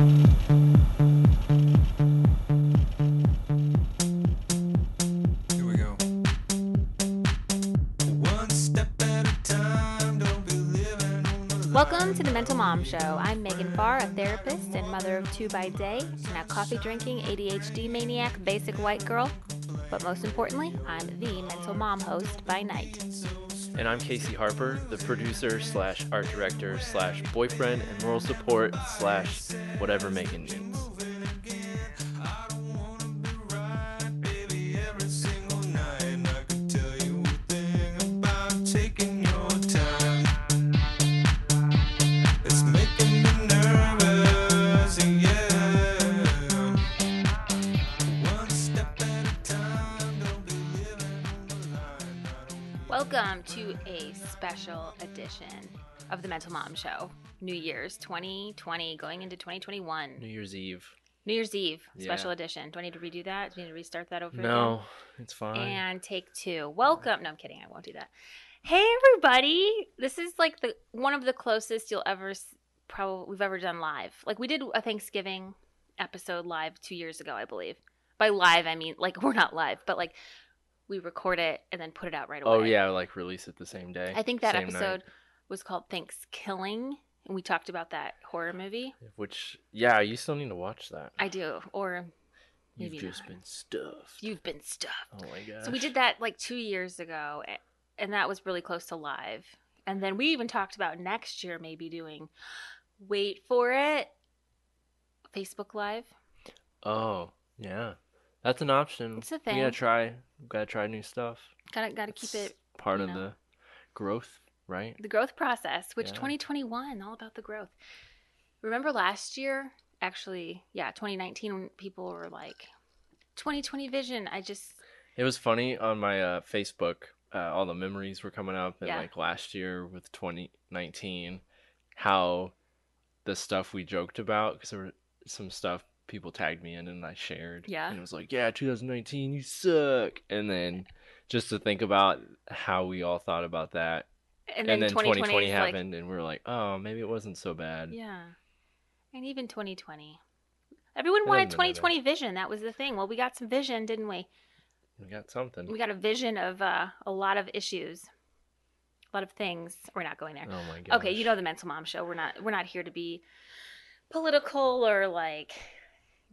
Welcome to the Mental Mom Show. I'm Meghan Farr, a therapist and mother of two by day, and a coffee drinking ADHD maniac, basic white girl. But most importantly, I'm the mental mom host by night. And I'm Casey Harper, the producer slash art director slash boyfriend and moral support slash whatever Meghan needs. Edition of the Mental Mom Show. New Year's 2020, going into 2021. New Year's Eve. New Year's Eve, special Yeah. edition. Do I need to redo that? Do I need to restart that over No, it's fine. And take two. Welcome. No, I'm kidding. I won't do that. Hey, everybody. This is like the one of the closest you'll ever probably we've ever done live. Like we did a Thanksgiving episode live two years ago, I believe. By live, I mean like we're not live, but like we record it and then put it out right oh, away. oh yeah, like release it the same day. I think that episode night. Was called Thanksgiving, and we talked about that horror movie. Which yeah, you still need to watch that. I do, or You've just not. been stuffed. you've been stuffed. Oh my gosh. So we did that like two years ago, and that was really close to live. And then we even talked about next year maybe doing, wait for it, Facebook Live. Oh yeah, that's an option. It's a thing. We gotta try. Gotta try new stuff. Gotta gotta keep it part of know. the growth, right? the growth process, which Yeah. 2021 all about the growth. Remember last year? Actually, yeah, 2019 when people were like 2020 vision. I just It was funny on my uh, Facebook. Uh, all the memories were coming up, and Yeah. like last year with 2019, how the stuff we joked about because there were some stuff people tagged me in and I shared. Yeah. and it was like, yeah, 2019, you suck. And then just to think about how we all thought about that, and and then, then 2020, 2020 is like happened, and we are like, oh, maybe it wasn't so bad. Yeah. And even 2020. Everyone wanted hasn't been that 2020 vision. That was the thing. Well, we got some vision, didn't we? We got something. We got a vision of uh, a lot of issues, a lot of things. We're not going there. Oh my god. okay, you know the Mental Mom Show. We're not. We're not here to be political or like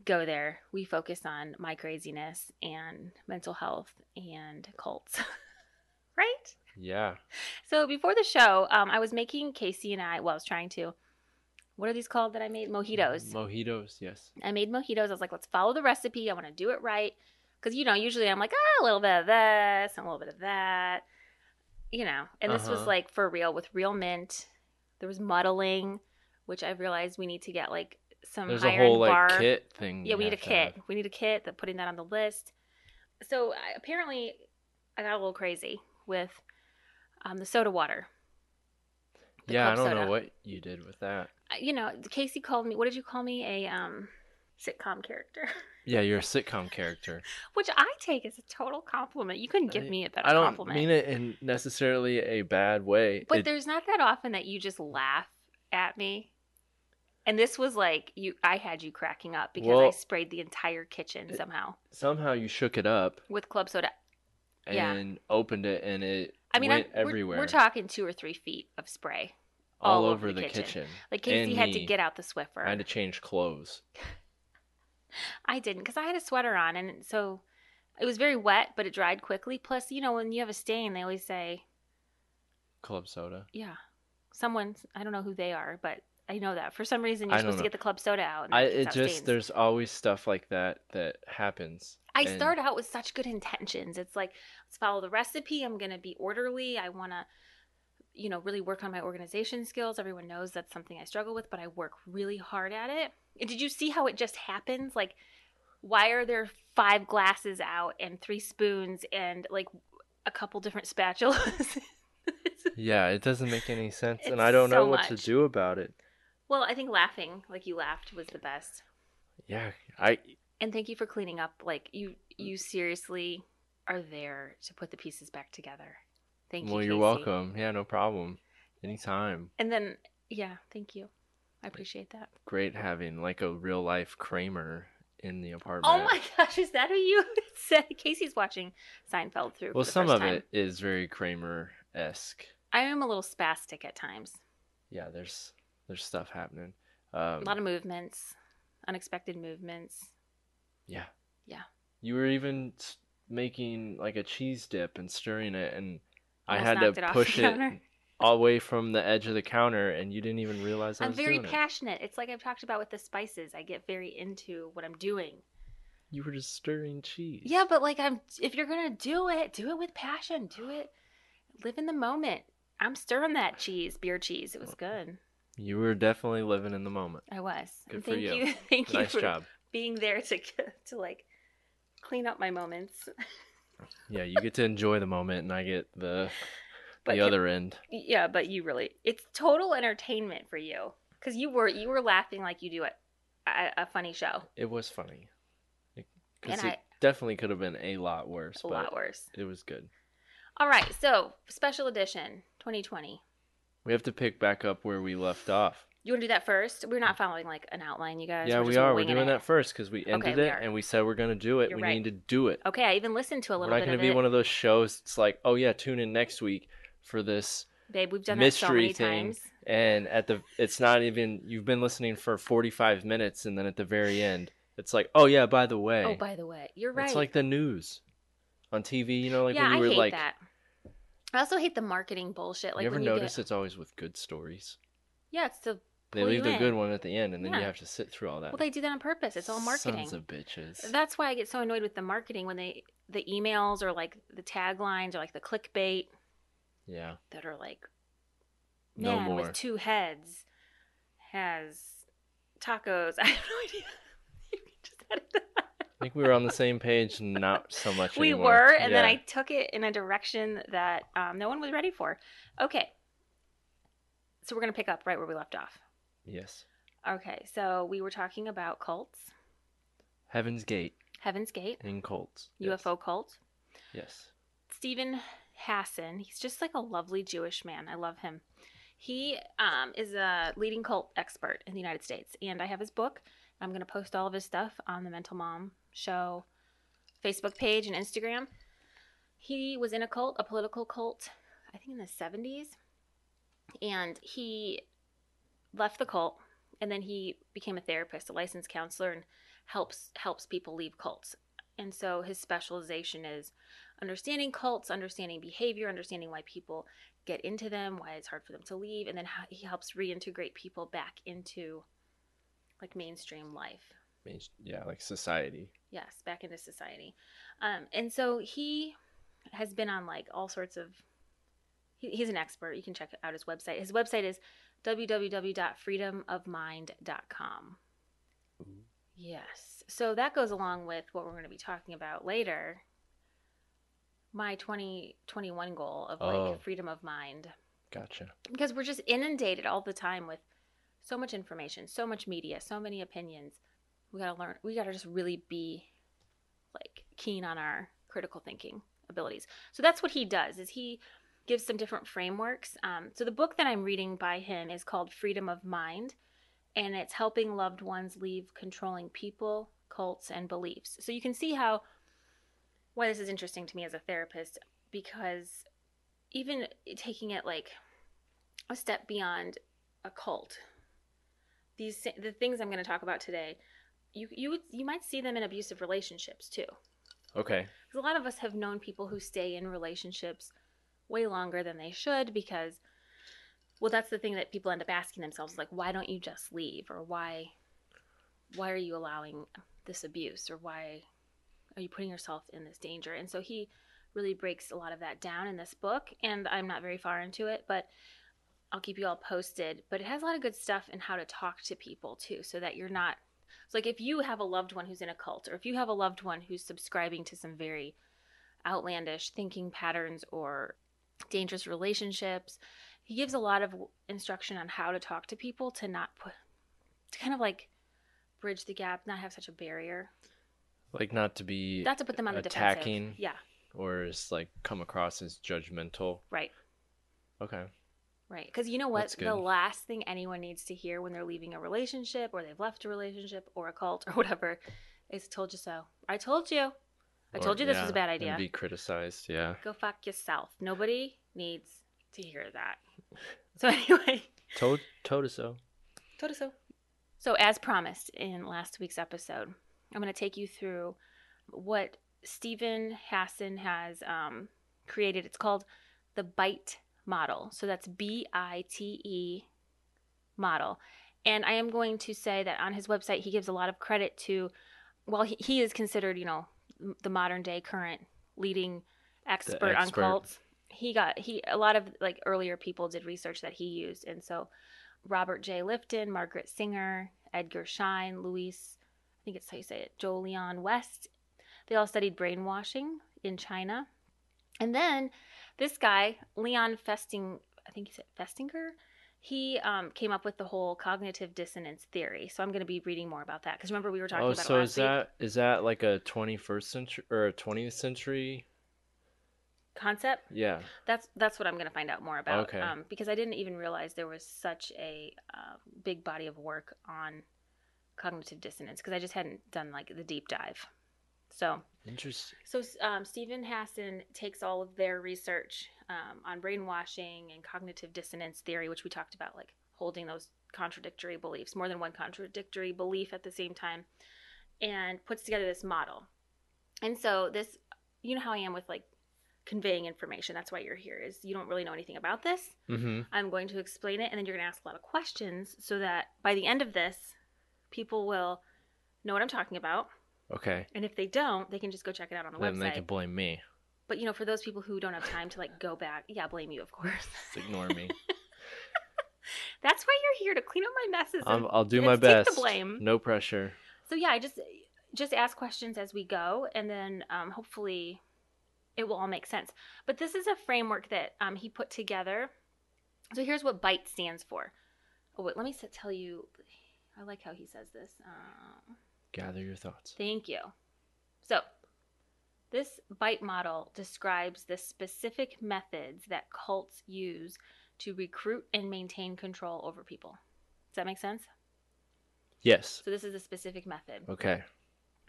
go there. We focus on my craziness and mental health and cults. right? Yeah. So before the show, um, I was making Casey and I. Well, I was trying to. What are these called that I made? Mojitos. Mojitos, yes. I made mojitos. I was like, let's follow the recipe. I want to do it right. Because, you know, usually I'm like, ah, a little bit of this and a little bit of that. You know, and this was Uh-huh. like for real with real mint. There was muddling, which I realized we need to get like some There's a whole like bar. kit thing. Yeah, we need a to have. kit. We need a kit. That putting that on the list. So I, apparently, I got a little crazy with um, the soda water. The Yeah, I don't know what you did with that. You know, Casey called me. What did you call me? A um, sitcom character. Yeah, you're a sitcom character. Which I take as a total compliment. You couldn't give I- me a better I don't compliment. mean it in necessarily a bad way. But It- there's not that often that you just laugh at me. And this was like you I had you cracking up because I sprayed the entire kitchen somehow somehow you shook it up with club soda. Yeah. and opened it, and it I mean, went I'm, we're- We're, talking two or three feet of spray. all, all over, over the the kitchen. kitchen. Like Casey And had to get out the Swiffer. I had to change clothes. I didn't because I had a sweater on, and so it was very wet, but it dried quickly. Plus, you know, when you have a stain, they always say, Club soda. "Yeah, someone." I don't know who they are, but I know that for some reason you're supposed to get the club soda out. And I it out just stains. there's always stuff like that that happens. I and- start out with such good intentions. It's like, let's follow the recipe. I'm going to be orderly. I want to, you know, really work on my organization skills. Everyone knows that's something I struggle with, but I work really hard at it. And did you see how it just happens? Like, why are there five glasses out and three spoons and like a couple different spatulas? Yeah, it doesn't make any sense, and I don't know so what to do about it. well, I think laughing, like you laughed, was the best. Yeah, I And thank you for cleaning up. Like you, you seriously are there to put the pieces back together. Thank you. well, you're welcome. Yeah, no problem. Anytime. And then, yeah, thank you. I appreciate that. Great having like a real life Kramer in the apartment. Oh my gosh, is that who you said? Casey's watching Seinfeld through. Well, some of time. it is very Kramer esque. I am a little spastic at times. Yeah, there's there's stuff happening. Um, a lot of movements, unexpected movements. Yeah. Yeah. You were even making like a cheese dip and stirring it, and I Almost had to it push it counter. all the way from the edge of the counter, and you didn't even realize I I'm was very doing it. passionate. It's like I've talked about with the spices. I get very into what I'm doing. You were just stirring cheese. Yeah, but like I'm if you're going to do it, do it with passion. Do it live in the moment. I'm stirring that cheese, beer cheese. It was good. You were definitely living in the moment. I was. Good And for thank you. Thank you Nice job. Being there to to like clean up my moments. Yeah, you get to enjoy the moment, and I get the But the other end. Yeah, but you really it's total entertainment for you cuz you were you were laughing like you do at a, a funny show. It was funny. Because And it definitely could have been a lot worse, A but lot worse. it was good. All right, so special edition 2020. We have to pick back up where we left off. You want to do that first? We're not mm. following like an outline, you guys. yeah, We're We're doing it. that first because we ended we it are. and we said we're going to do it. You're we right. need to do it. Okay, I even listened to a little. We're not going to be it. one of those shows. It's like, oh yeah, tune in next week for this. Babe, we've done that so mystery many thing. times. And at the, it's not even. You've been listening for forty five minutes, and then at the very end, it's like, oh yeah, by the way, Oh, by the way, you're right. it's like the news on TV. You know, like yeah, when you I were hate like, that. I also hate the marketing bullshit. Like you ever notice get, it's always with good stories. yeah, it's to They leave the in. good one at the end, and then you have to sit through all that. Well, they do that on purpose. It's all marketing. Sons of bitches. That's why I get so annoyed with the marketing when they the emails or like the taglines or like the clickbait yeah. that are like No man more. with two heads has tacos. I have no idea. You just edit that. I think we were on the same page, not so much. we anymore. were, and then I took it in a direction that um, no one was ready for. Okay, so we're gonna pick up right where we left off. Yes. Okay, so we were talking about cults, Heaven's Gate Heaven's Gate, And cults. Yes. UFO cult. Yes. Steven Hassan. He's just like a lovely Jewish man. I love him. He um, is a leading cult expert in the United States, and I have his book. I'm going to post all of his stuff on the Mental Mom Show Facebook page and Instagram. He was in a cult, a political cult, I think in the 70s, and he left the cult, and then he became a therapist, a licensed counselor, and helps helps people leave cults. And so his specialization is understanding cults, understanding behavior, understanding why people get into them, why it's hard for them to leave, and then how he helps reintegrate people back into like mainstream life. Main- Yeah, like society. Yes, back into society. Um, and so he has been on like all sorts of. He, he's an expert. You can check out his website. His website is www.freedomofmind.com. Yes. So that goes along with what we're going to be talking about later. My 2021 goal of like Oh. freedom of mind Gotcha. because we're just inundated all the time with so much information, so much media, so many opinions. We got to learn, we got to just really be like keen on our critical thinking abilities. So that's what he does is he gives some different frameworks. Um, so the book that I'm reading by him is called Freedom of Mind and it's helping loved ones leave controlling people, cults and beliefs. So you can see how why this is interesting to me as a therapist because even taking it like a step beyond a cult these the things i'm going to talk about today you you would you might see them in abusive relationships too Okay. because a lot of us have known people who stay in relationships way longer than they should because well that's the thing that people end up asking themselves like why don't you just leave? Or why why are you allowing this abuse? Or why are you putting yourself in this danger? And so he really breaks a lot of that down in this book and i'm not very far into it but i'll keep you all posted. But it has a lot of good stuff in how to talk to people too so that you're not so like if you have a loved one who's in a cult or if you have a loved one who's subscribing to some very outlandish thinking patterns or dangerous relationships he gives a lot of instruction on how to talk to people to not put to kind of like bridge the gap not have such a barrier Like not to be not to put them on the attacking defensive yeah or is like come across as judgmental. right Okay. Right. Because you know what? The last thing anyone needs to hear when they're leaving a relationship or they've left a relationship or a cult or whatever is told you so. I told you. I Or- told you this yeah, was a bad and idea. be criticized. Yeah. Go fuck yourself. Nobody needs to hear that. So, anyway, Told told us so. told us so. So, as promised in last week's episode, I'm going to take you through what Steven Hassan has um, created. It's called the BITE model. So that's B I T E model. And I am going to say that on his website, he gives a lot of credit to, well, he, he is considered, you know, m- the modern day current leading expert, on cults. He got, he, a lot of like earlier people did research that he used. And so Robert J. Lifton, Margaret Singer, Edgar Schein, Louis, I think it's how you say it, Jolyon West. They all studied brainwashing in China. And then this guy, Leon Festing, I think he said Festinger, he um, came up with the whole cognitive dissonance theory. So I'm going to be reading more about that because remember we were talking Oh, about so it is week. that is that like a 21st century or a 20th century? concept. Yeah. That's that's what I'm going to find out more about. Okay. Um, because I didn't even realize there was such a uh, big body of work on cognitive dissonance because I just hadn't done like the deep dive. So Interesting. So um, Steven Hassan takes all of their research um, on brainwashing and cognitive dissonance theory, which we talked about, like holding those contradictory beliefs, more than one contradictory belief at the same time, and puts together this model. And so this, you know how I am with like conveying information. That's why you're here. Is you don't really know anything about this. Mm-hmm. I'm going to explain it, and then you're going to ask a lot of questions, so that by the end of this, people will know what I'm talking about. Okay. And if they don't, they can just go check it out on the Then website. they can blame me. But you know, for those people who don't have time to like go back, yeah, blame you, of course. Just ignore me. That's why you're here to clean up my messes. I'll do my take the blame. No pressure. So yeah, I just just ask questions as we go, and then um, hopefully it will all make sense. But this is a framework that um, he put together. So here's what BITE stands for. Oh wait, let me tell you. I like how he says this. Uh, Gather your thoughts. Thank you. So, this BITE model describes the specific methods that cults use to recruit and maintain control over people. Does that make sense? Yes. So, this is a specific method Okay.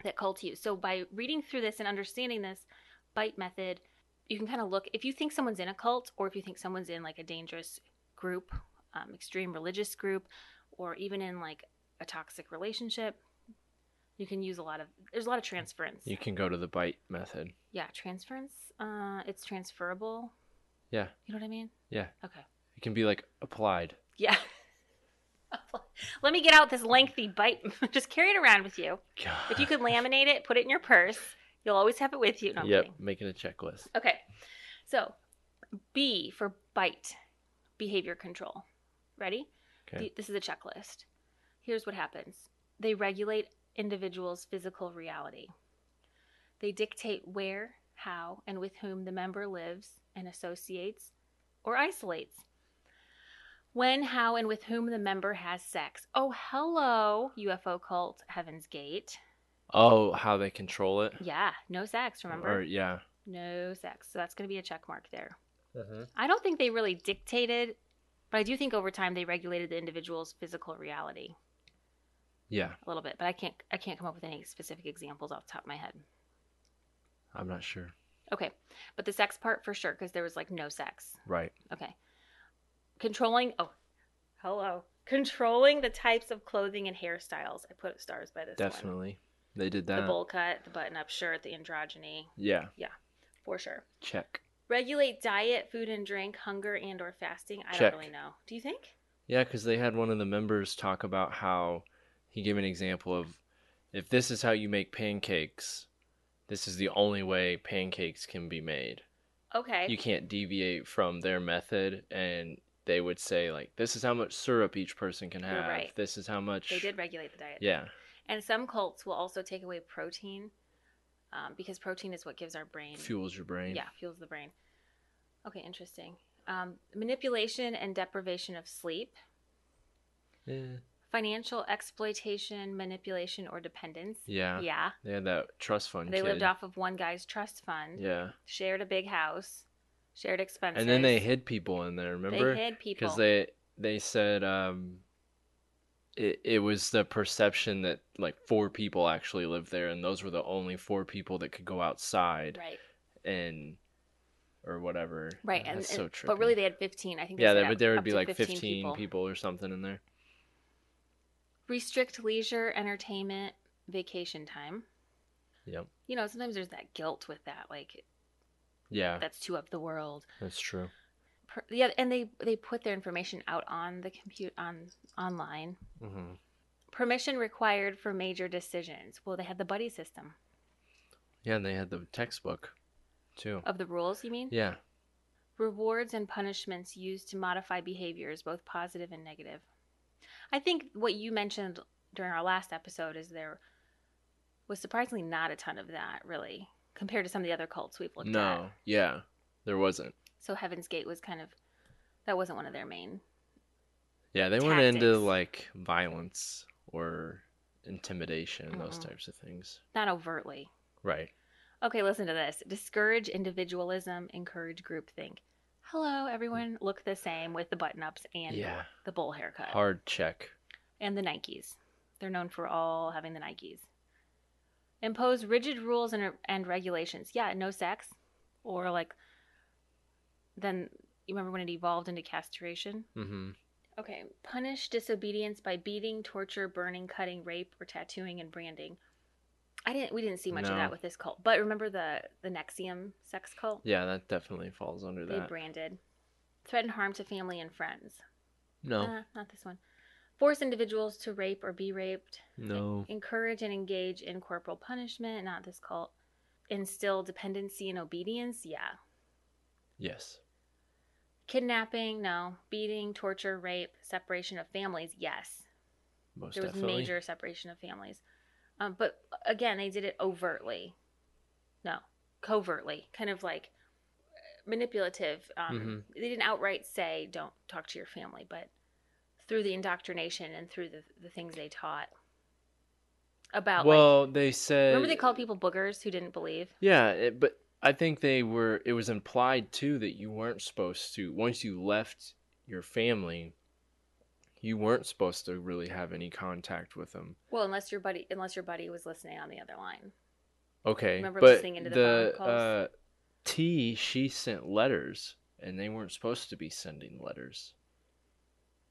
that cults use. So, by reading through this and understanding this BITE method, you can kind of look if you think someone's in a cult or if you think someone's in like a dangerous group, um, extreme religious group, or even in like a toxic relationship. You can use a lot of. There's a lot of transference. You can go to the bite method. Yeah, transference. Uh, it's transferable. Yeah. You know what I mean? Yeah. Okay. It can be like applied. Yeah. Let me get out this lengthy bite. Just carry it around with you. If you could laminate it, put it in your purse. You'll always have it with you. No, yep. Making a checklist. Okay. So, B for bite, behavior control. Ready? Okay. This is a checklist. Here's what happens they regulate individuals' physical reality, they dictate where, how, and with whom the member lives and associates or isolates. When, how, and with whom the member has sex. Oh, hello, UFO cult Heaven's Gate. Oh, how they control it. Yeah, no sex, remember? Or yeah. No sex. So that's going to be a check mark there. Mm-hmm. I don't think they really dictated, but I do think over time they regulated the individual's physical reality Yeah. a little bit. But I can't I can't come up with any specific examples off the top of my head. I'm not sure. Okay, but the sex part for sure because there was like no sex. Right. Okay, controlling. Oh, hello. Controlling the types of clothing and hairstyles. I put stars by this one. Definitely. They did that. The bowl cut, the button-up shirt, the androgyny, Yeah. Yeah. for sure. Check. Regulate diet, food and drink, hunger and or fasting. I Check. don't really know. Do you think? Yeah, because they had one of the members talk about how he gave an example of if this is how you make pancakes, this is the only way pancakes can be made. Okay. You can't deviate from their method, and they would say like, "This is how much syrup each person can have. right. This is how much." They did regulate the diet. Yeah. And some cults will also take away protein um, because protein is what gives our brain. Fuels your brain. Yeah, fuels the brain. Okay, interesting. Um, manipulation and deprivation of sleep, Yeah. Financial exploitation, manipulation, or dependence. Yeah. Yeah. They had that trust fund. They kid. lived off of one guy's trust fund, Yeah. shared a big house, Shared expenses. And then they hid people in there. Remember? They hid people. because they they said um it, it was the perception that like four people actually lived there and those were the only four people that could go outside right, and or whatever right, and, That's and- so true. but really they had fifteen. I think. yeah but there would be like 15, 15 people. or something in there Restrict leisure, entertainment, vacation time. yep You know, sometimes there's that guilt with that, like yeah that's too of the world. that's true Per, yeah, and they they put their information out on the compute on online. hmm Permission required for major decisions. Well, they had the buddy system yeah and they had the textbook too of the rules. You mean? yeah Rewards and punishments used to modify behaviors, both positive and negative. I think what you mentioned during our last episode is there was surprisingly not a ton of that, really, compared to some of the other cults we've looked no at. No, yeah there wasn't So Heaven's Gate was kind of that wasn't one of their main. yeah they went into like violence or intimidation those Mm-mm. types of things Not overtly. right Okay, listen to this. Discourage individualism, encourage groupthink. Hello, everyone. Look the same with the button ups and Yeah. the bowl haircut. hard check and the Nikes. They're known for all having the Nikes. Impose rigid rules and, and regulations. Yeah, no sex. Or like, then you remember when it evolved into castration? mm-hmm Okay. Punish disobedience by beating, torture, burning, cutting, rape, or tattooing and branding. I didn't. We didn't see much of that with this cult, but remember the the NXIVM sex cult? Yeah, that definitely falls under They that. branded. Threaten harm to family and friends. No, Uh, not this one. Force individuals to rape or be raped. no. encourage and engage in corporal punishment, not this cult. Instill dependency and obedience, yeah. Yes. Kidnapping, no. Beating, torture, rape, separation of families, yes. Most there was definitely. major separation of families. Um, but again, they did it overtly. No, covertly, kind of like manipulative. Um, Mhm. They didn't outright say, don't talk to your family, but through the indoctrination and through the, the things they taught about like, well, they said. Remember they called people boogers who didn't believe? Yeah, it, but I think they were. It was implied too that you weren't supposed to. Once you left your family, you weren't supposed to really have any contact with them. Well, unless your buddy unless your buddy was listening on the other line. Okay, Remember but listening into the the phone calls? uh, Ti she sent letters, and they weren't supposed to be sending letters.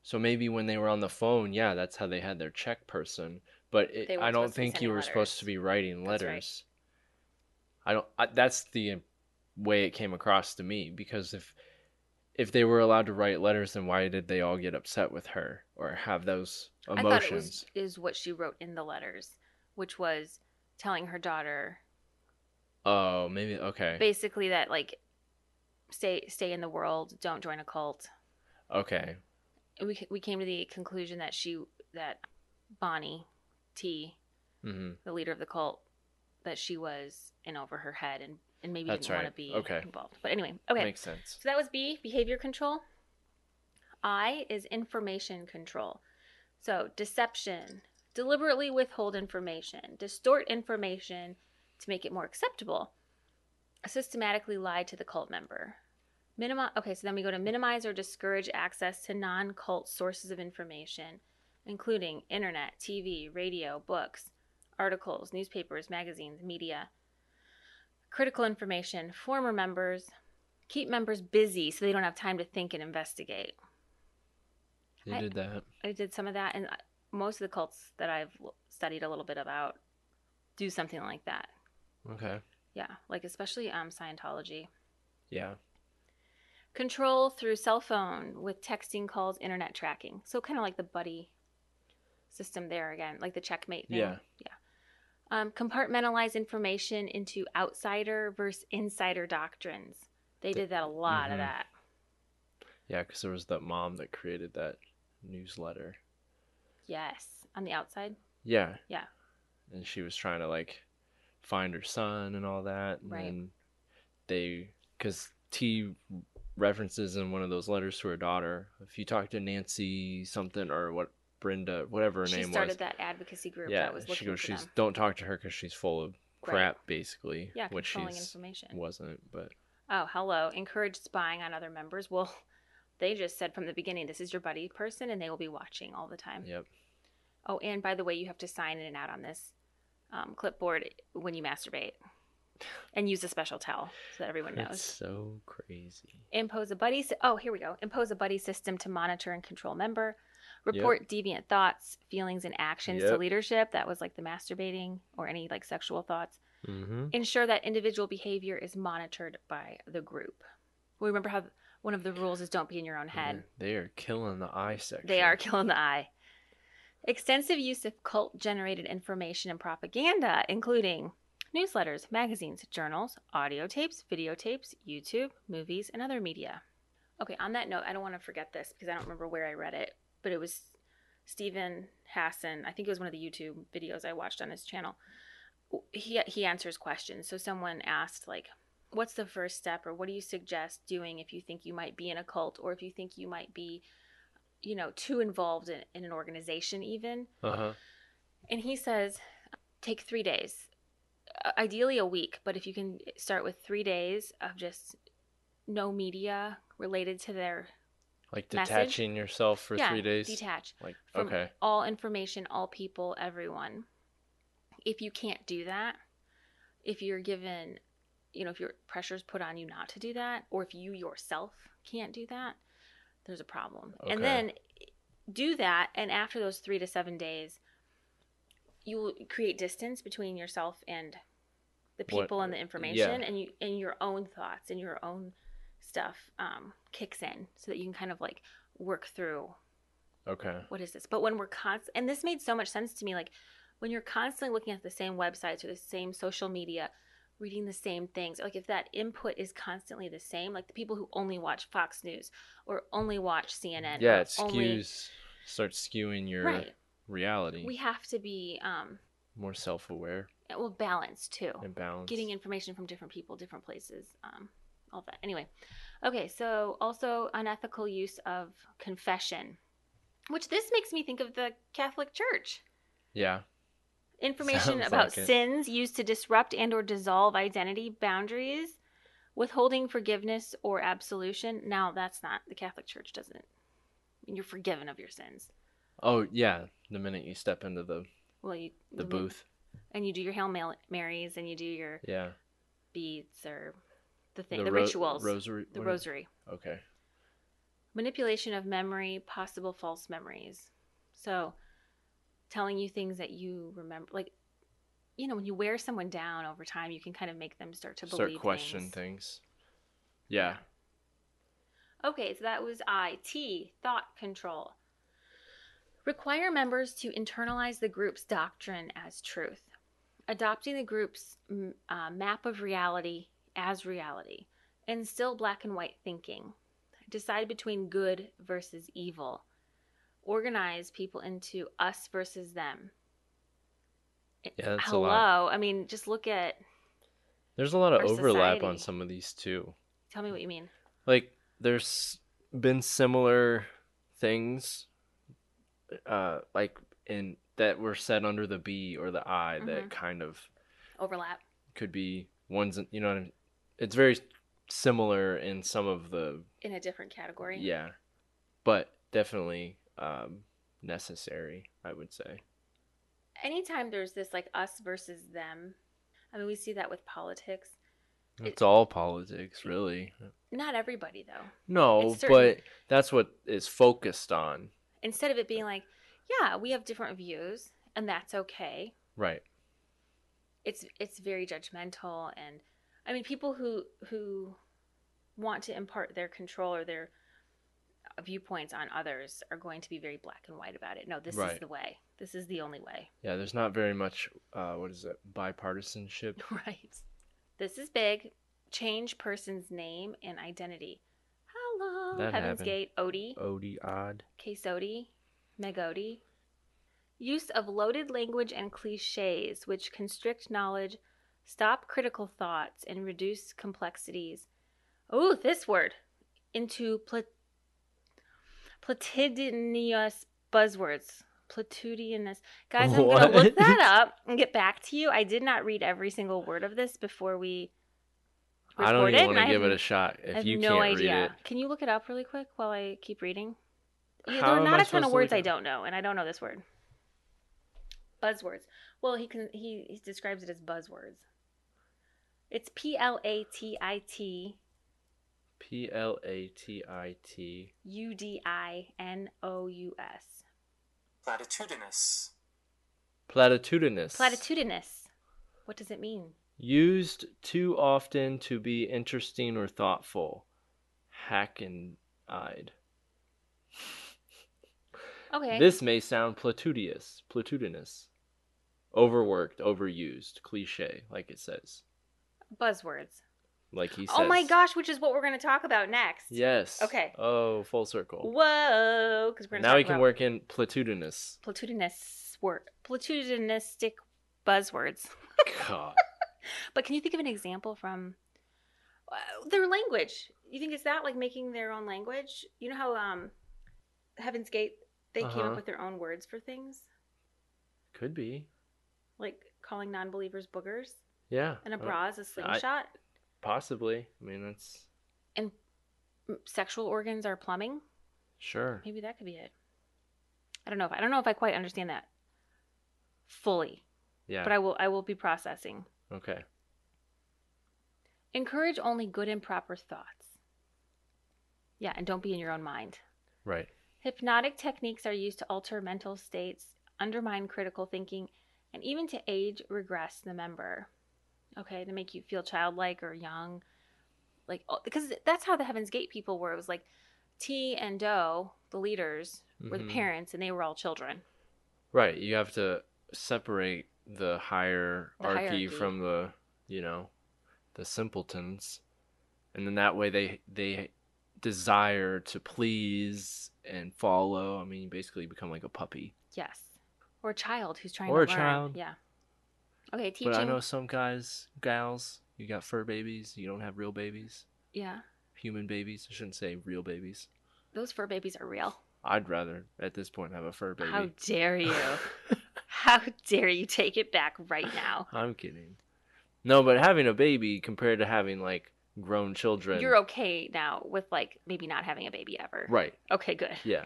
So maybe when they were on the phone, yeah, that's how they had their check person. But it, I don't supposed to be think you were supposed to be writing That's right. letters. I don't. I, that's the way it came across to me because if if they were allowed to write letters, then why did they all get upset with her or have those emotions? I thought it was is what she wrote in the letters, which was telling her daughter Oh, maybe okay, basically that like stay stay in the world, don't join a cult. okay, We we came to the conclusion that she that Bonnie Ti, hmm the leader of the cult, that she was in over her head and and maybe That's didn't want to be Okay. involved. But anyway, okay. That makes sense. So that was B, behavior control. I is information control. So deception, deliberately withhold information, distort information to make it more acceptable, systematically lie to the cult member. Minimi- okay, so then we go to minimize or discourage access to non cult sources of information, including internet, TV, radio, books, articles, newspapers, magazines, media. Critical information, former members, keep members busy so they don't have time to think and investigate. They I- did that. I did some of that, and most of the cults that I've studied a little bit about do something like that. Okay. Yeah, like especially um, Scientology. Yeah. Control through cell phone with texting, calls, internet tracking. So kind of like the buddy system there again, like the checkmate thing. Yeah. Yeah. Um, compartmentalize information into outsider versus insider doctrines. They did that a lot Mhm. of that. Yeah, because there was that mom that created that newsletter. Yes. On the outside. Yeah. Yeah. And she was trying to like find her son and all that. And Right. they, because Ti references in one of those letters to her daughter. If you talk to Nancy something or what Brenda, whatever her she name was. She started that advocacy group yeah. that was She goes, she's them. don't talk to her because she's full of Right. crap, basically. Yeah, which she's information. wasn't, but Oh, hello. Encourage spying on other members. Well, they just said from the beginning, this is your buddy person, and they will be watching all the time. Yep. Oh, and by the way, you have to sign in and out on this um, clipboard when you masturbate, and use a special towel so that everyone knows. That's so crazy. Impose a buddy. sy- Oh, here we go. Impose a buddy system to monitor and control member. Report deviant thoughts, feelings, and actions to leadership. That was like the masturbating or any like sexual thoughts. Mm-hmm. ensure that individual behavior is monitored by the group. We remember how one of the rules is don't be in your own head. They are killing the eye section. They are killing the eye. Extensive use of cult generated information and propaganda, including newsletters, magazines, journals, audio tapes, videotapes, YouTube, movies, and other media. Okay, on that note, I don't want to forget this because I don't remember where I read it, but it was Steven Hassan. I think it was one of the YouTube videos I watched on his channel. He he answers questions. So someone asked like, "What's the first step, or what do you suggest doing if you think you might be in a cult, or if you think you might be, you know, too involved in, in an organization, even?" Uh huh. And he says, take three days, Uh, ideally a week, but if you can start with three days of just no media related to their Like Message? detaching yourself for yeah, three days. detach Like okay. all information, all people, everyone. If you can't do that, if you're given, you know, if your pressure's put on you not to do that, or if you yourself can't do that, there's a problem. Okay. And then do that, and after those three to seven days, you will create distance between yourself and the What- people and the information, and you and your own thoughts and your own stuff um, kicks in, so that you can kind of like work through Okay. what is this? But when we're constant, and this made so much sense to me, like when you're constantly looking at the same websites or the same social media, reading the same things, like if that input is constantly the same, like the people who only watch Fox News or only watch CNN, Yeah, it skews only- starts skewing your right. reality. We have to be um, More self aware well balance too. and balanced. Getting information from different people, different places, um, all that. Anyway, okay, so also unethical use of confession, which this makes me think of the Catholic Church. Yeah. information Sounds about like sins used to disrupt and or dissolve identity boundaries withholding forgiveness or absolution now that's not the catholic church doesn't you're forgiven of your sins Oh yeah. The minute you step into the well you the booth. and you do your hail marys and you do your Yeah. beads or the thing the, ro- rituals Rosary. the rosary Okay. manipulation of memory possible false memories so telling you things that you remember like you know when you wear someone down over time you can kind of make them start to Start believe question things. things. Yeah. okay so that was i t thought control require members to internalize the group's doctrine as truth adopting the group's uh, map of reality as reality instill black and white thinking decide between good versus evil organize people into us versus them Yeah, that's a hello lot. i mean just look at There's a lot of overlap on some of these too. tell me what you mean Like there's been similar things uh like in that were said under the B or the I Mhm. that kind of overlap could be ones you know what I mean? It's very similar in some of the in a different category. Yeah. But definitely um necessary i would say. Anytime there's this like us versus them i mean we see that with politics. It's all politics really. Not everybody though. No but that's what is focused on. Instead of it being like yeah we have different views and that's okay. Right. It's it's very judgmental and i mean people who who want to impart their control or their viewpoints on others are going to be very black and white about it. No this is the way. This is the only way. Yeah there's not very much uh what is it bipartisanship. Right. This is big. Change person's name and identity. Hello That heaven's happened. gate. Odie. Odie odd. Quesodi, Megodi. Use of loaded language and cliches which constrict knowledge, stop critical thoughts, and reduce complexities. Oh, this word. Into plat- platitudinous buzzwords. Platitudinous. Guys, I'm going to look that up and get back to you. I did not read every single word of this before we I don't even want to give have it a shot if I have you no can't idea. read it. Can you look it up really quick while I keep reading? Yeah, there are not a ton of words I don't know, and I don't know this word. Buzzwords. Well, he can he, he describes it as buzzwords. It's P L A T I T P L A T I T. U D I N O U S. Platitudinous. Platitudinous. Platitudinous. What does it mean? Used too often to be interesting or thoughtful. Hack-eyed. Okay. This may sound platitudinous. Platitudinous. Overworked, overused, cliche, like it says. Buzzwords. Like he says. Oh my gosh, which is what we're going to talk about next. Yes. Okay. Oh, full circle. Whoa, because we're Now we can work in platitudinous. platitudinous word, platitudinistic buzzwords. God. But can you think of an example from uh, their language? You think it's that like making their own language? You know how um Heaven's Gate they came Uh-huh. up with their own words for things, Could be. like calling non-believers boogers Yeah. and a uh, bra is a slingshot, Possibly. I mean, that's and sexual organs are plumbing. sure. Maybe that could be it. I don't know if I don't know if I quite understand that fully, Yeah. but I will I will be processing. okay. Encourage only good and proper thoughts. Yeah, and don't be in your own mind. Right. Hypnotic techniques are used to alter mental states, undermine critical thinking, and even to age regress the member. Okay, to make you feel childlike or young. Like, oh, because that's how the Heaven's Gate people were. It was like Ti and Do the leaders, were the Mhm. parents, and they were all children. Right. You have to separate the hierarchy, hierarchy. from the, you know, the simpletons, and then that way they they desire to please and follow. I mean, you basically become like a puppy. Yes. Or a child who's trying Or to a learn. child. Yeah. Okay, teaching. But I know some guys, gals, you got fur babies. You don't have real babies, Yeah. human babies. I shouldn't say real babies. Those fur babies are real. I'd rather at this point have a fur baby. How dare you? How dare you take it back right now? I'm kidding. No, but having a baby compared to having like grown children. You're okay now with like maybe not having a baby ever. right. Okay, good. Yeah.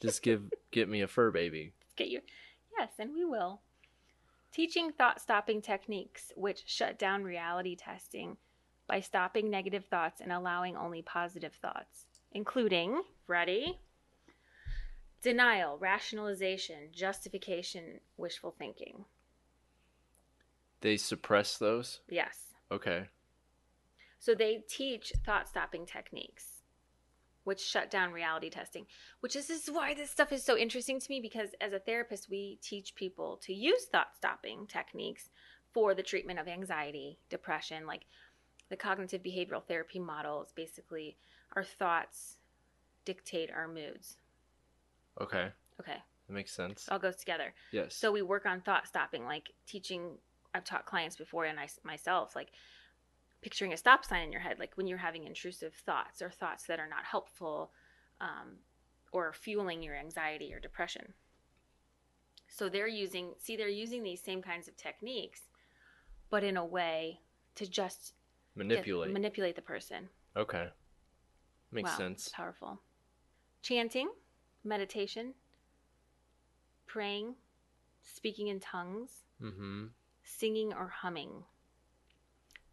Just give get me a fur baby. Get you. Yes, and we will. Teaching thought stopping techniques which shut down reality testing by stopping negative thoughts and allowing only positive thoughts, including, ready? Denial, rationalization, justification, wishful thinking. They suppress those. Yes. Okay. So they teach thought stopping techniques, which shut down reality testing. Which is, this is why this stuff is so interesting to me because as a therapist, we teach people to use thought stopping techniques for the treatment of anxiety, depression. Like the cognitive behavioral therapy model is basically our thoughts dictate our moods. Okay. Okay, That makes sense. all goes together. Yes. So we work on thought stopping, like teaching. I've taught clients before, and I myself, like picturing a stop sign in your head, like when you're having intrusive thoughts or thoughts that are not helpful, um, or fueling your anxiety or depression. So they're using, see, they're using these same kinds of techniques, but in a way to just get- manipulate. manipulate the person. okay. Makes wow, sense. Powerful. Chanting, meditation, praying, speaking in tongues Mm-hmm. singing or humming.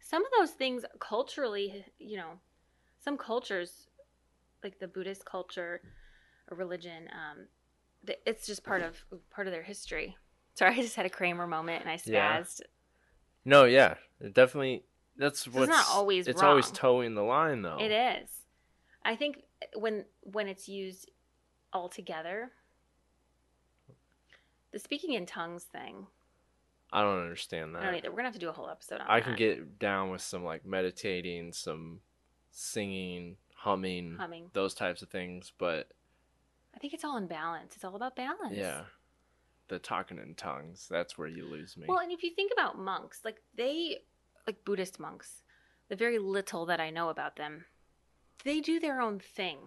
Some of those things culturally, you know, some cultures, like the Buddhist culture or religion, um, it's just part of part of their history. Sorry, I just had a Kramer moment and I Yeah. spazzed. No, yeah. It definitely that's it's what's not always It's always wrong. toeing the line though. It is. I think when when it's used all together, the speaking in tongues thing. I don't understand that. I don't either. We're gonna have to do a whole episode on I that. can get down with some like meditating, some singing, humming, humming. those types of things, but I think it's all in balance. It's all about balance. yeah. The talking in tongues, that's where you lose me. Well, and if you think about monks, like they, like Buddhist monks, the very little that I know about them, they do their own thing.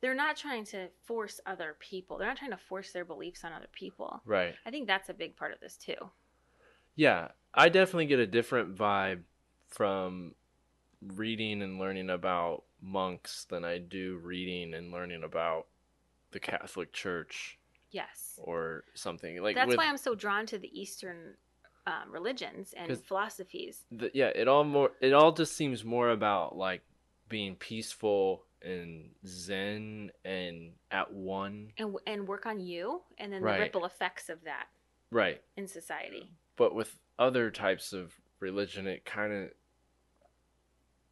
They're not trying to force other people. They're not trying to force their beliefs on other people. right. I think that's a big part of this too. Yeah, I definitely get a different vibe from reading and learning about monks than I do reading and learning about the Catholic Church Yes. or something like. That's with why I'm so drawn to the Eastern um, religions and philosophies. the, yeah, it all more. It all just seems more about like being peaceful and zen and at one. And, and work on you and then Right. the ripple effects of that Right. in society. But with other types of religion it kind of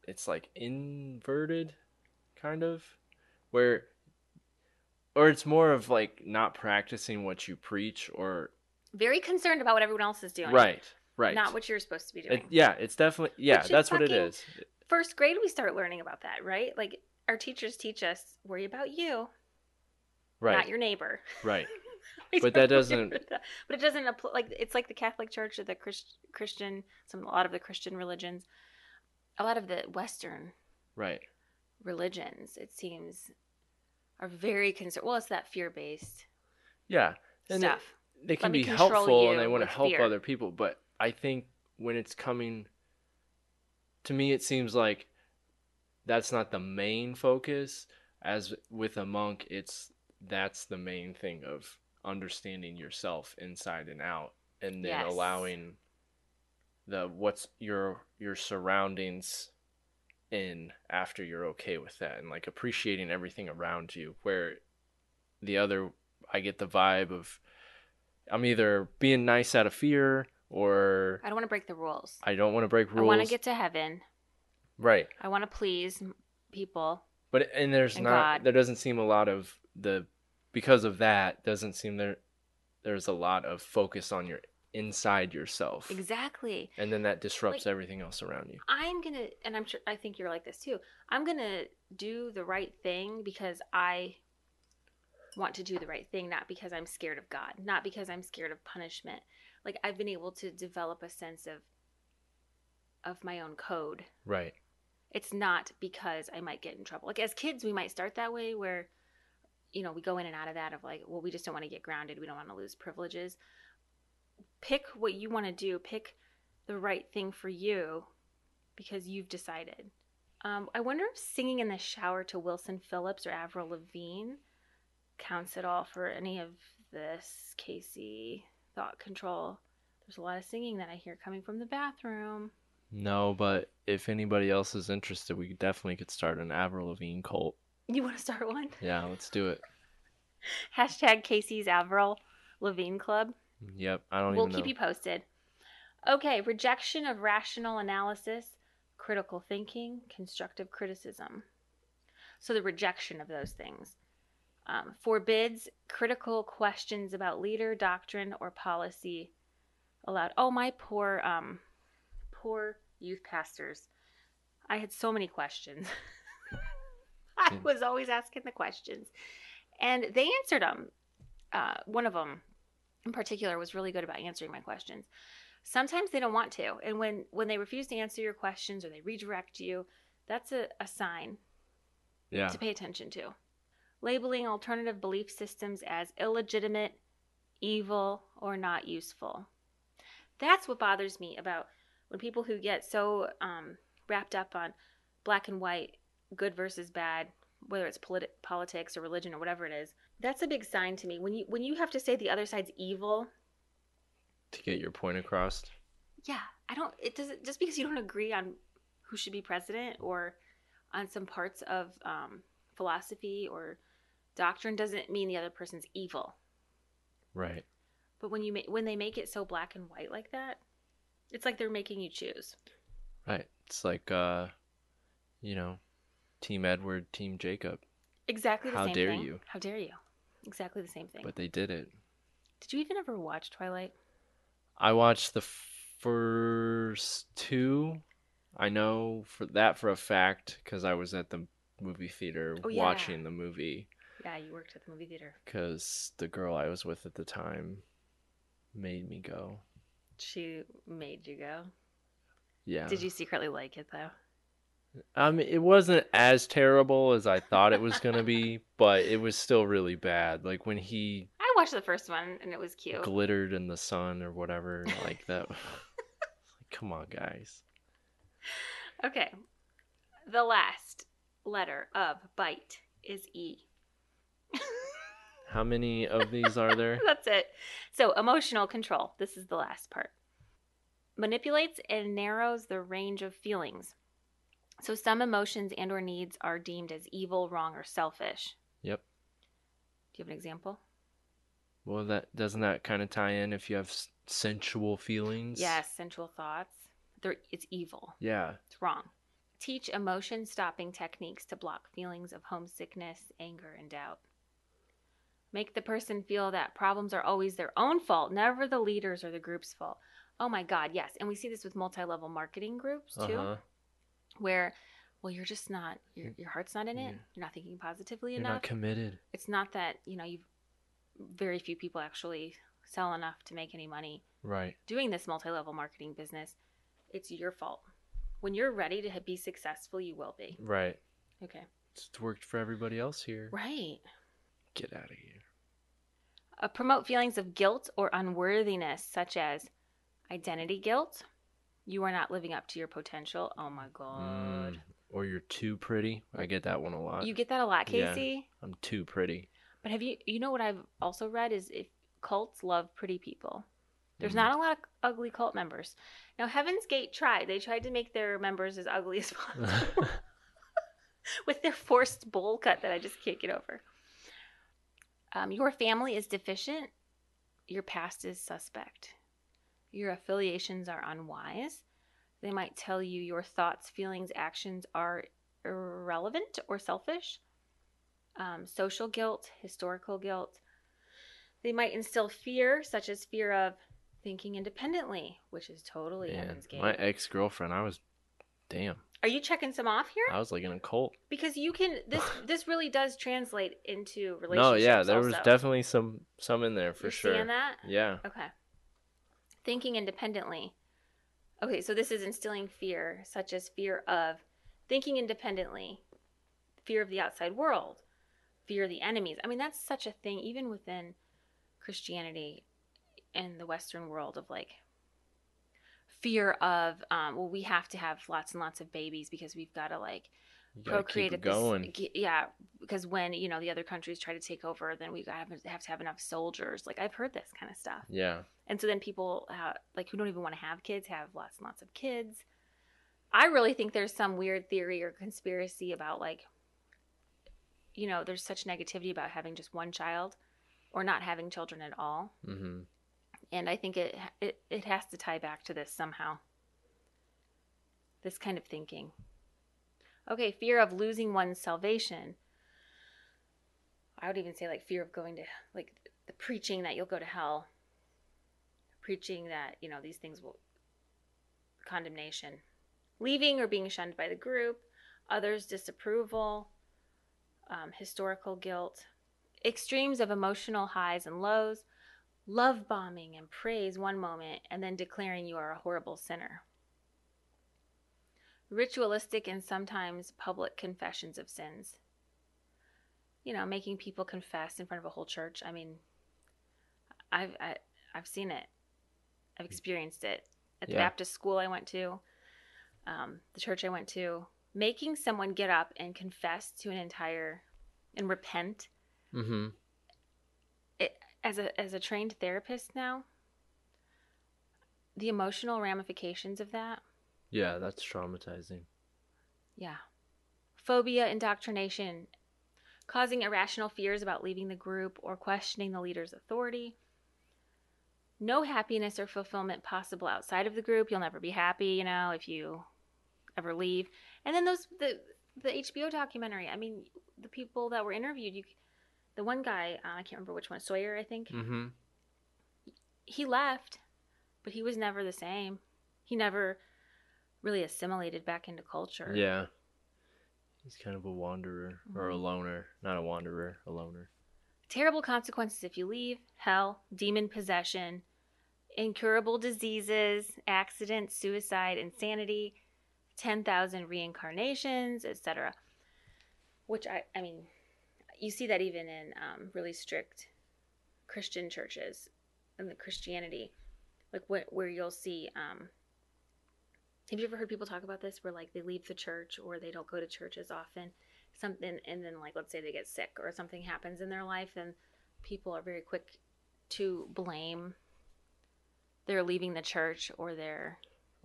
it's like inverted kind of where or it's more of like not practicing what you preach or Very concerned about what everyone else is doing. right right Not what you're supposed to be doing. It- yeah it's definitely yeah Which that's what it is First grade, we start learning about that, right? Like our teachers teach us worry about you, right not your neighbor. right But that doesn't- that. But it doesn't apply. Like it's like the Catholic Church or the Christ, Christian, some a lot of the Christian religions, a lot of the Western right religions. It seems are very concerned. Well, it's that fear based yeah and stuff. they can me be helpful and they want to help fear. other people but i think when it's coming to me it seems like that's not the main focus as with a monk it's that's the main thing of understanding yourself inside and out and then Yes. allowing the what's your your surroundings in after you're okay with that and like appreciating everything around you where the other i get the vibe of i'm either being nice out of fear or I don't want to break the rules. i don't want to break rules. I want to get to heaven. right I want to please people. but and there's And not God. there doesn't seem a lot of the because of that doesn't seem there there's a lot of focus on your inside yourself Exactly. and then that disrupts Like- everything else around you I'm gonna, and I'm sure I think you're like this too. I'm gonna do the right thing because I want to do the right thing, not because I'm scared of God, not because I'm scared of punishment. Like I've been able to develop a sense of of my own code. right It's not because I might get in trouble. Like as kids, we might start that way where you know, we go in and out of that of like, well, we just don't want to get grounded. We don't want to lose privileges. Pick what you want to do. Pick the right thing for you because you've decided. Um, I wonder if singing in the shower to Wilson Phillips or Avril Lavigne counts at all for any of this Casey thought control. There's a lot of singing that I hear coming from the bathroom. no but if anybody else is interested we definitely could start an avril lavigne cult You want to start one? yeah let's do it Hashtag Casey's Avril Lavigne Club. yep i don't know. We'll keep know you posted. Okay, rejection of rational analysis, critical thinking, constructive criticism. So the rejection of those things um, forbids critical questions about leader, doctrine, or policy allowed. Oh, my poor, um, poor youth pastors. I had so many questions. I was always asking the questions, and they answered them. Uh, one of them in particular was really good about answering my questions. Sometimes they don't want to, and when when they refuse to answer your questions or they redirect you, that's a, a sign yeah to pay attention to. Labeling alternative belief systems as illegitimate, evil, or not useful. That's what bothers me about when people who get so um, wrapped up on black and white, good versus bad, whether it's politi- politics or religion or whatever it is. That's a big sign to me. When you when you have to say the other side's evil, to get your point across yeah, I don't. It doesn't just because you don't agree on who should be president or on some parts of um, philosophy or doctrine doesn't mean the other person's evil. right But when you ma- when they make it so black and white like that, it's like they're making you choose. right it's like uh you know team edward team jacob Exactly the How same dare thing. you. How dare you? Exactly the same thing. but they did it Did you even ever watch Twilight? I watched the first two. I know for that for a fact because I was at the movie theater Oh, yeah. watching the movie Yeah, you worked at the movie theater. because the girl I was with at the time made me go. She made you go. Yeah. Did you secretly like it though? I mean, it wasn't as terrible as I thought it was gonna be, but it was still really bad. Like when he I watched the first one and it was cute. glittered in the sun or whatever, like that. Come on, guys. Okay. The last letter of bite is E. How many of these are there? That's it. So, emotional control. This is the last part. Manipulates and narrows the range of feelings. So, some emotions and or needs are deemed as evil, wrong, or selfish. Yep. Do you have an example? Well, that doesn't that kind of tie in if you have s- sensual feelings? Yes, sensual thoughts. They're, it's evil. Yeah. It's wrong. Teach emotion stopping techniques to block feelings of homesickness, anger, and doubt. Make the person feel that problems are always their own fault, never the leaders or the group's fault. Oh my God, yes. And we see this with multi level marketing groups too, Uh huh. Where, well, you're just not, your, your heart's not in it. Yeah. You're not thinking positively You're enough. not committed. it's not that, you know, you've very few people actually sell enough to make any money Right. doing this multi level marketing business. It's your fault. When you're ready to be successful, you will be. Right. Okay. It's worked for everybody else here. Right. Get out of here. Uh, promote feelings of guilt or unworthiness, such as identity guilt. You are not living up to your potential. Oh my God. Mm, or you're too pretty. I get that one a lot. You get that a lot, Yeah. Casey. I'm too pretty. But have you, you know what I've also read is if cults love pretty people. There's Mhm. not a lot of ugly cult members. Now, Heaven's Gate tried. They tried to make their members as ugly as possible with their forced bowl cut that I just can't get over. Um, your family is deficient. Your past is suspect. Your affiliations are unwise. They might tell you your thoughts, feelings, actions are irrelevant or selfish. Um, social guilt, historical guilt. They might instill fear, such as fear of thinking independently, which is totally Man, Heaven's Gate. my ex girlfriend, I was, damn, Are you checking some off here? I was like in a cult. Because you can this this really does translate into relationships. No, yeah, there was definitely some some in there for You're sure. Seeing that? Yeah. Okay. Thinking independently. Okay, so this is instilling fear, such as fear of thinking independently, fear of the outside world, fear of the enemies. I mean, that's such a thing, even within Christianity and the Western world, of like fear of, um, well, we have to have lots and lots of babies because we've got to like procreate at it this- going. yeah, because when you know the other countries try to take over, then we have, have to have enough soldiers. Like I've heard this kind of stuff, Yeah. And so then people ha like who don't even want to have kids have lots and lots of kids. I really think there's some weird theory or conspiracy about like, you know, there's such negativity about having just one child, or not having children at all, Mm-hmm. and I think it it it has to tie back to this somehow. This kind of thinking. Okay, fear of losing one's salvation. I would even say like fear of going to like the preaching that you'll go to hell. Preaching that, you know, these things will condemnation. Leaving or being shunned by the group, others disapproval, um, historical guilt, extremes of emotional highs and lows, love bombing and praise one moment and then declaring you are a horrible sinner. Ritualistic and sometimes public confessions of sins. You know, making people confess in front of a whole church. I mean, I've I, I've seen it. I've experienced it at the Yeah. Baptist school I went to, um, the church I went to. Making someone get up and confess to an entire and repent Mm-hmm. as a as a trained therapist now the emotional ramifications of that Yeah, that's traumatizing. yeah phobia indoctrination causing irrational fears about leaving the group or questioning the leader's authority no happiness or fulfillment possible outside of the group you'll never be happy you know if you ever leave and then those the the hbo documentary i mean the people that were interviewed you the one guy uh, i can't remember which one sawyer i think Mm-hmm. he left, but he was never the same. He never really assimilated back into culture. Yeah. He's kind of a wanderer or a Mhm. loner. Not a wanderer, a loner. Terrible consequences if you leave hell, demon possession, incurable diseases, accidents, suicide, insanity, 10,000 reincarnations, etc. Which I, I mean, you see that even in um, really strict Christian churches in the Christianity, like where, where you'll see um, Have you ever heard people talk about this where like they leave the church or they don't go to church as often? Something and then like let's say they get sick or something happens in their life and people are very quick to blame they're leaving the church or they're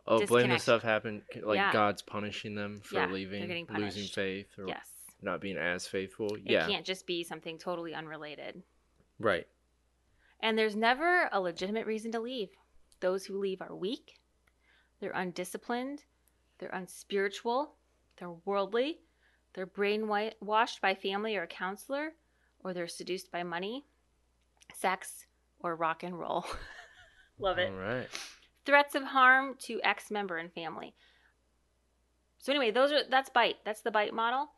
Oh, blame the stuff happened like Yeah. God's punishing them for Yeah, leaving, losing faith, or yes. not being as faithful. It yeah, can't just be something totally unrelated. right. And there's never a legitimate reason to leave. Those who leave are weak, they're undisciplined, they're unspiritual, they're worldly, they're brainwashed by family or a counselor, or they're seduced by money, sex, or rock and roll. Love it. All right. Threats of harm to ex member and family. So anyway, those are that's bite. That's the bite model.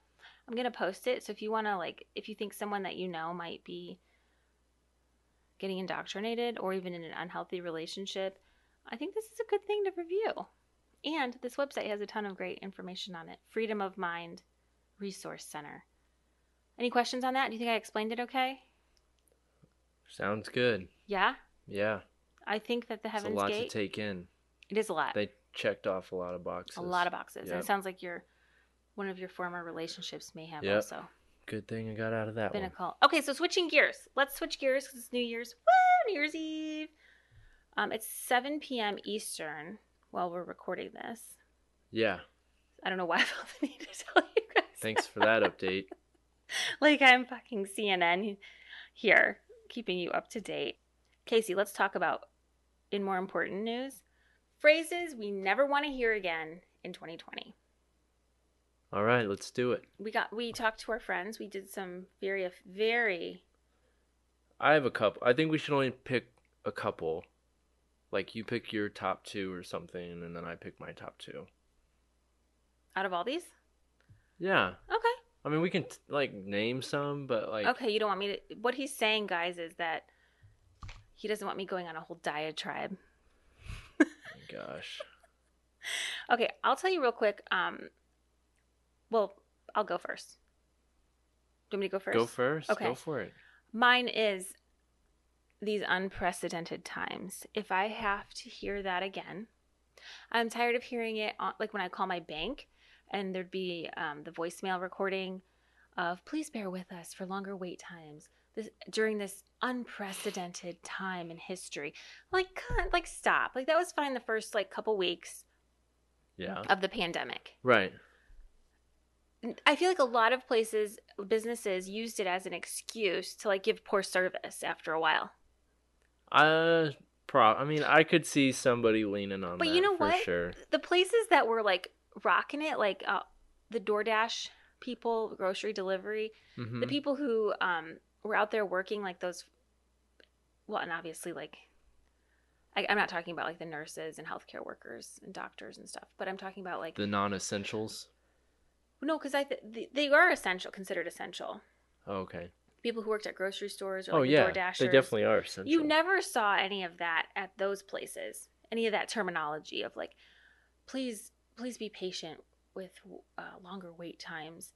I'm gonna post it. So if you wanna like if you think someone that you know might be getting indoctrinated or even in an unhealthy relationship, I think this is a good thing to review. And this website has a ton of great information on it. Freedom of Mind Resource Center. Any questions on that? Do you think I explained it okay? Sounds good. Yeah? Yeah, I think that the Heaven's it's a lot Gate to take in. it is a lot. They checked off a lot of boxes. A lot of boxes. And it sounds like your one of your former relationships may have Yep. also Good thing I got out of that been a call. Okay, so switching gears. Let's switch gears because it's New Year's. Woo! New Year's Eve. Um, it's 7 p.m. Eastern while we're recording this. Yeah. I don't know why I felt the need to tell you guys. Thanks for that update. like I'm fucking CNN here, keeping you up to date. Casey, let's talk about, in more important news, phrases we never want to hear again in 2020. All right, let's do it. We got we talked to our friends. We did some very very I have a couple. I think we should only pick a couple. Like you pick your top two or something, and then I pick my top two. out of all these. Yeah. Okay. I mean, we can t- like name some, but like, Okay, you don't want me to. What he's saying, guys, is that he doesn't want me going on a whole diatribe. gosh, Okay, I'll tell you real quick. Um, well, I'll go first. Do you want me to go first? go first. Okay. Go for it. Mine is these unprecedented times. If I have to hear that again, I'm tired of hearing it on, like when I call my bank and there'd be um, the voicemail recording of please bear with us for longer wait times this, during this unprecedented time in history. Like, God, like stop. Like that was fine the first like couple weeks Yeah. of the pandemic. Right. I feel like a lot of places, businesses used it as an excuse to like give poor service after a while. Uh, pro. I mean, I could see somebody leaning on But that you know for what? sure. The places that were like rocking it, like uh, the DoorDash people, grocery delivery, hmm the people who um, were out there working, like those, well, and obviously, like, I, I'm not talking about like the nurses and healthcare workers and doctors and stuff, but I'm talking about like, the non-essentials. no, because I th- they- they are essential, considered essential. Oh, okay. People who worked at grocery stores or oh yeah, DoorDashers. they definitely are essential. You never saw any of that at those places. Any of that terminology of like, please, please be patient with uh, longer wait times.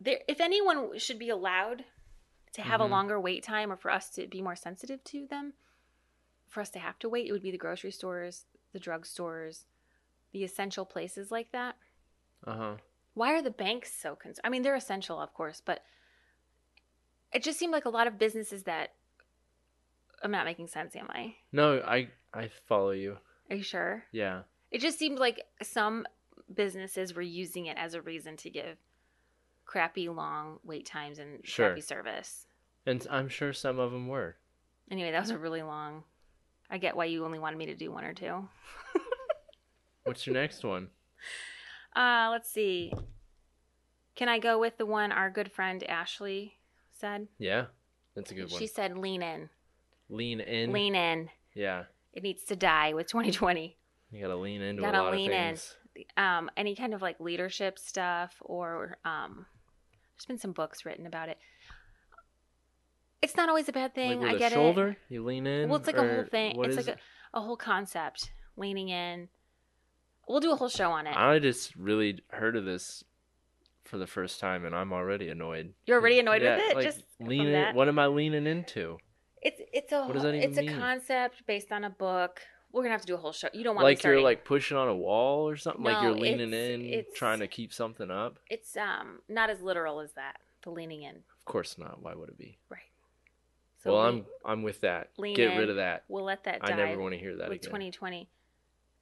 There, if anyone should be allowed to have Mhm. a longer wait time, or for us to be more sensitive to them, for us to have to wait, it would be the grocery stores, the drugstores, the essential places like that. Uh huh. Why are the banks so concerned? I mean, they're essential, of course, but it just seemed like a lot of businesses that. I'm not making sense, am I? No, I I follow you. Are you sure? Yeah. It just seemed like some businesses were using it as a reason to give crappy long wait times and Sure. crappy service. And I'm sure some of them were. Anyway, that was a really long. I get why you only wanted me to do one or two. What's your next one? Uh, let's see. Can I go with the one our good friend Ashley said? Yeah, that's a good one. She said, "Lean in, lean in. lean in. Yeah, It needs to die with 2020." you gotta lean into Gotta a lot lean of in. Um, any kind of like leadership stuff or um, there's been some books written about it. It's not always a bad thing. Like I get shoulder, you lean it. in. Well, it's like a whole thing. It's like it? a, a whole concept. Leaning in. We'll do a whole show on it. I just really heard of this for the first time, and I'm already annoyed. You're already annoyed Yeah, with it. Like, Just lean in. What am I leaning into? It's it's a What does that it's a mean? concept based on a book. We're gonna have to do a whole show. You don't want to like you're like pushing on a wall or something like you're leaning in it's- trying to keep something up It's um not as literal as that. The leaning in, of course not why would it be right? well we- i'm i'm with that lean get in. rid of that We'll let that i never want to hear that with again 2020,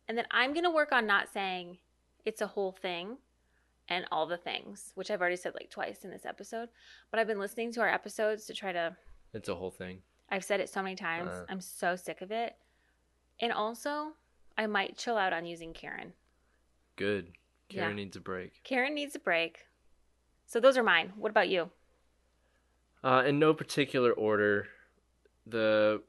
and then I'm gonna work on not saying it's a whole thing and all the things, which I've already said like twice in this episode. But I've been listening to our episodes to try to. it's a whole thing I've said it so many times. Uh. I'm so sick of it, and also I might chill out on using Karen. good Yeah. karen needs a break Karen needs a break. So those are mine. What about you? uh in no particular order the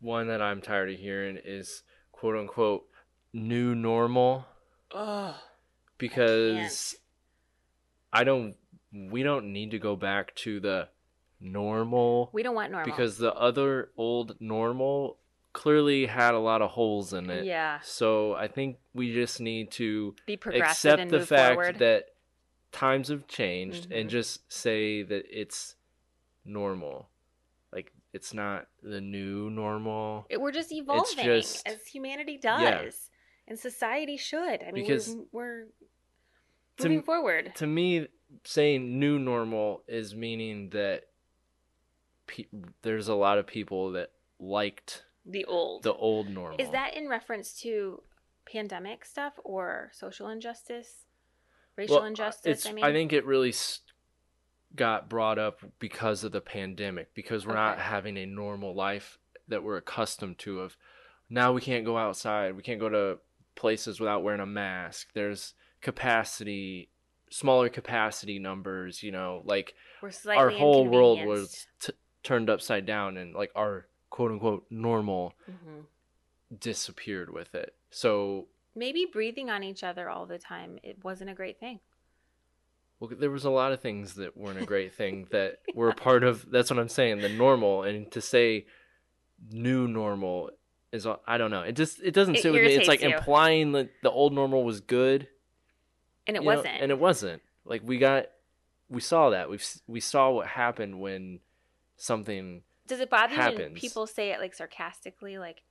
one that i'm tired of hearing is quote unquote new normal Oh, because I don't we don't need to go back to the normal we don't want normal because the other old normal clearly had a lot of holes in it. yeah, So I think we just need to be progressive accept the fact forward. that times have changed Mhm. and just say that it's normal. Like it's not the new normal. It- we're just evolving just- as humanity does, Yeah. and society should. I mean, Because we're, we're to moving m- forward. to me saying new normal is meaning that pe- there's a lot of people that liked The old. the old normal Is that in reference to pandemic stuff or social injustice, racial Well, uh, injustice? I mean, I think it really got brought up because of the pandemic because we're not having a normal life that we're accustomed to of now we can't go outside we can't go to places without wearing a mask there's capacity smaller capacity numbers you know like our whole world was t- turned upside down and like our quote unquote normal Mhm. disappeared with it so Maybe breathing on each other all the time it wasn't a great thing. well there was a lot of things that weren't a great thing that were a part of that's what i'm saying the normal and to say new normal is i don't know it just it doesn't It sit with me it's like you. implying that the old normal was good And it wasn't. and it wasn't like we got we saw that we we saw what happened when something Does it bother you when people say it like sarcastically, like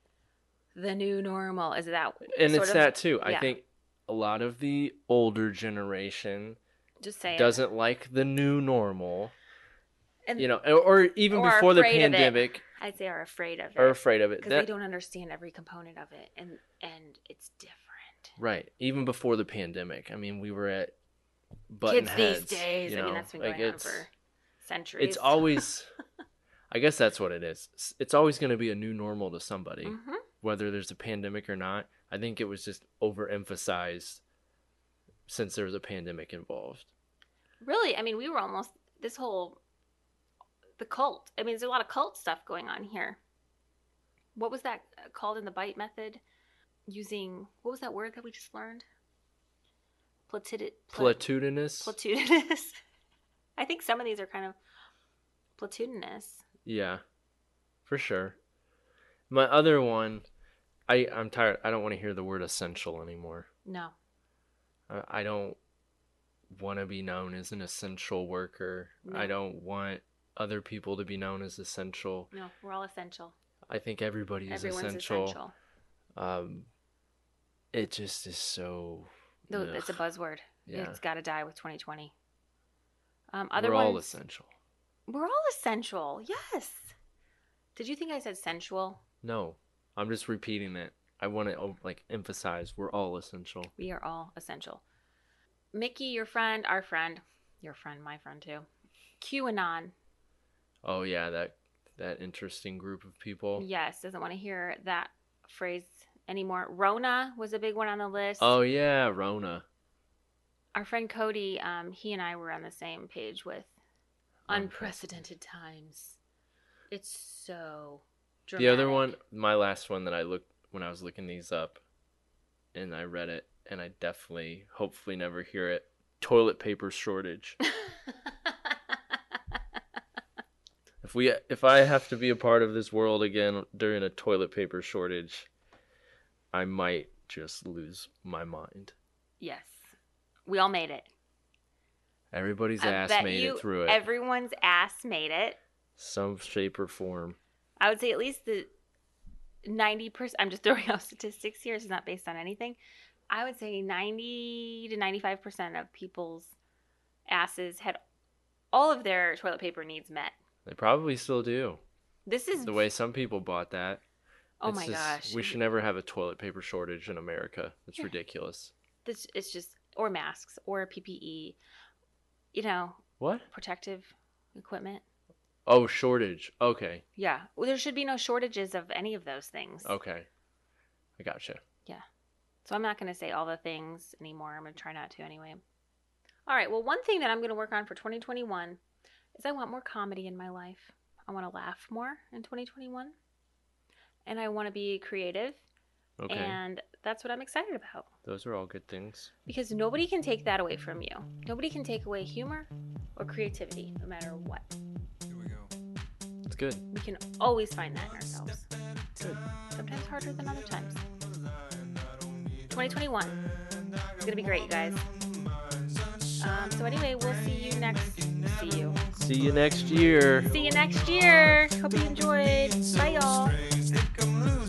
the new normal? Is that and sort it's of- that too i think a lot of the older generation Just say doesn't like the new normal And you know or, or even Or before the it. pandemic I'd say are afraid of it are afraid of it because they don't understand every component of it, and and it's different. Right. Even before the pandemic. I mean, we were at button Kids heads. these days. you I mean, that's been like going on for centuries. It's always. I guess that's what it is. It's always going to be a new normal to somebody, Mhm. whether there's a pandemic or not. I think it was just overemphasized since there was a pandemic involved. really. I mean, we were almost this whole the cult. I mean, there's a lot of cult stuff going on here. What was that uh, called in the bite method? Using what was that word that we just learned? Platitid. Platitudinous. Platitudinous. I think some of these are kind of platitudinous. Yeah, for sure. My other one, I I'm tired. I don't want to hear the word essential anymore. No. I I don't want to be known as an essential worker. I don't want other people to be known as essential. No, we're all essential. I think everybody is Everyone's essential. essential. Um, it just is so. No, ugh. it's a buzzword. Yeah. It's got to die with 2020. Um, other We're all essential. We're all essential. Yes. Did you think I said sensual? No, I'm just repeating it. I want to like emphasize we're all essential. We are all essential. Mickey, your friend, our friend, your friend, my friend too. QAnon, Oh yeah, that that interesting group of people. yes, doesn't want to hear that phrase anymore. Rona was a big one on the list. Oh yeah, Rona. Our friend Cody, um, he and I were on the same page with unprecedented times. It's so Dramatic. The other one, my last one that I looked when I was looking these up, and I read it, and I definitely, hopefully, never hear it. Toilet paper shortage. if we, if I have to be a part of this world again during a toilet paper shortage, I might just lose my mind. yes, we all made it. Everybody's I ass made you it through it, Everyone's ass made it. some shape or form. I would say at least the 90%, I'm just throwing out statistics here, it's not based on anything. I would say 90 to 95% of people's asses had all of their toilet paper needs met. They probably still do. This is The way some people bought that. Oh it's my just- gosh. We should never have a toilet paper shortage in America. It's Yeah. ridiculous. this it's just or masks or PPE, you know, What? protective equipment. Oh, shortage. Okay. Yeah, well, there should be no shortages of any of those things. Okay. I gotcha. Yeah. So I'm not going to say all the things anymore. I'm going to try not to anyway. All right. Well, one thing that I'm going to work on for 2021 is I want more comedy in my life. I want to laugh more in 2021. And I want to be creative. Okay. And that's what I'm excited about Those are all good things. because nobody can take that away from you. Nobody can take away humor or creativity, no matter what. Here we go. It's good. We can always find that in ourselves. Sometimes harder than other times. 2021 is gonna be great, you guys. Um, so anyway, we'll see you next. See you. See you next year. See you next year. Hope you enjoyed. Bye, y'all. Think I'm losing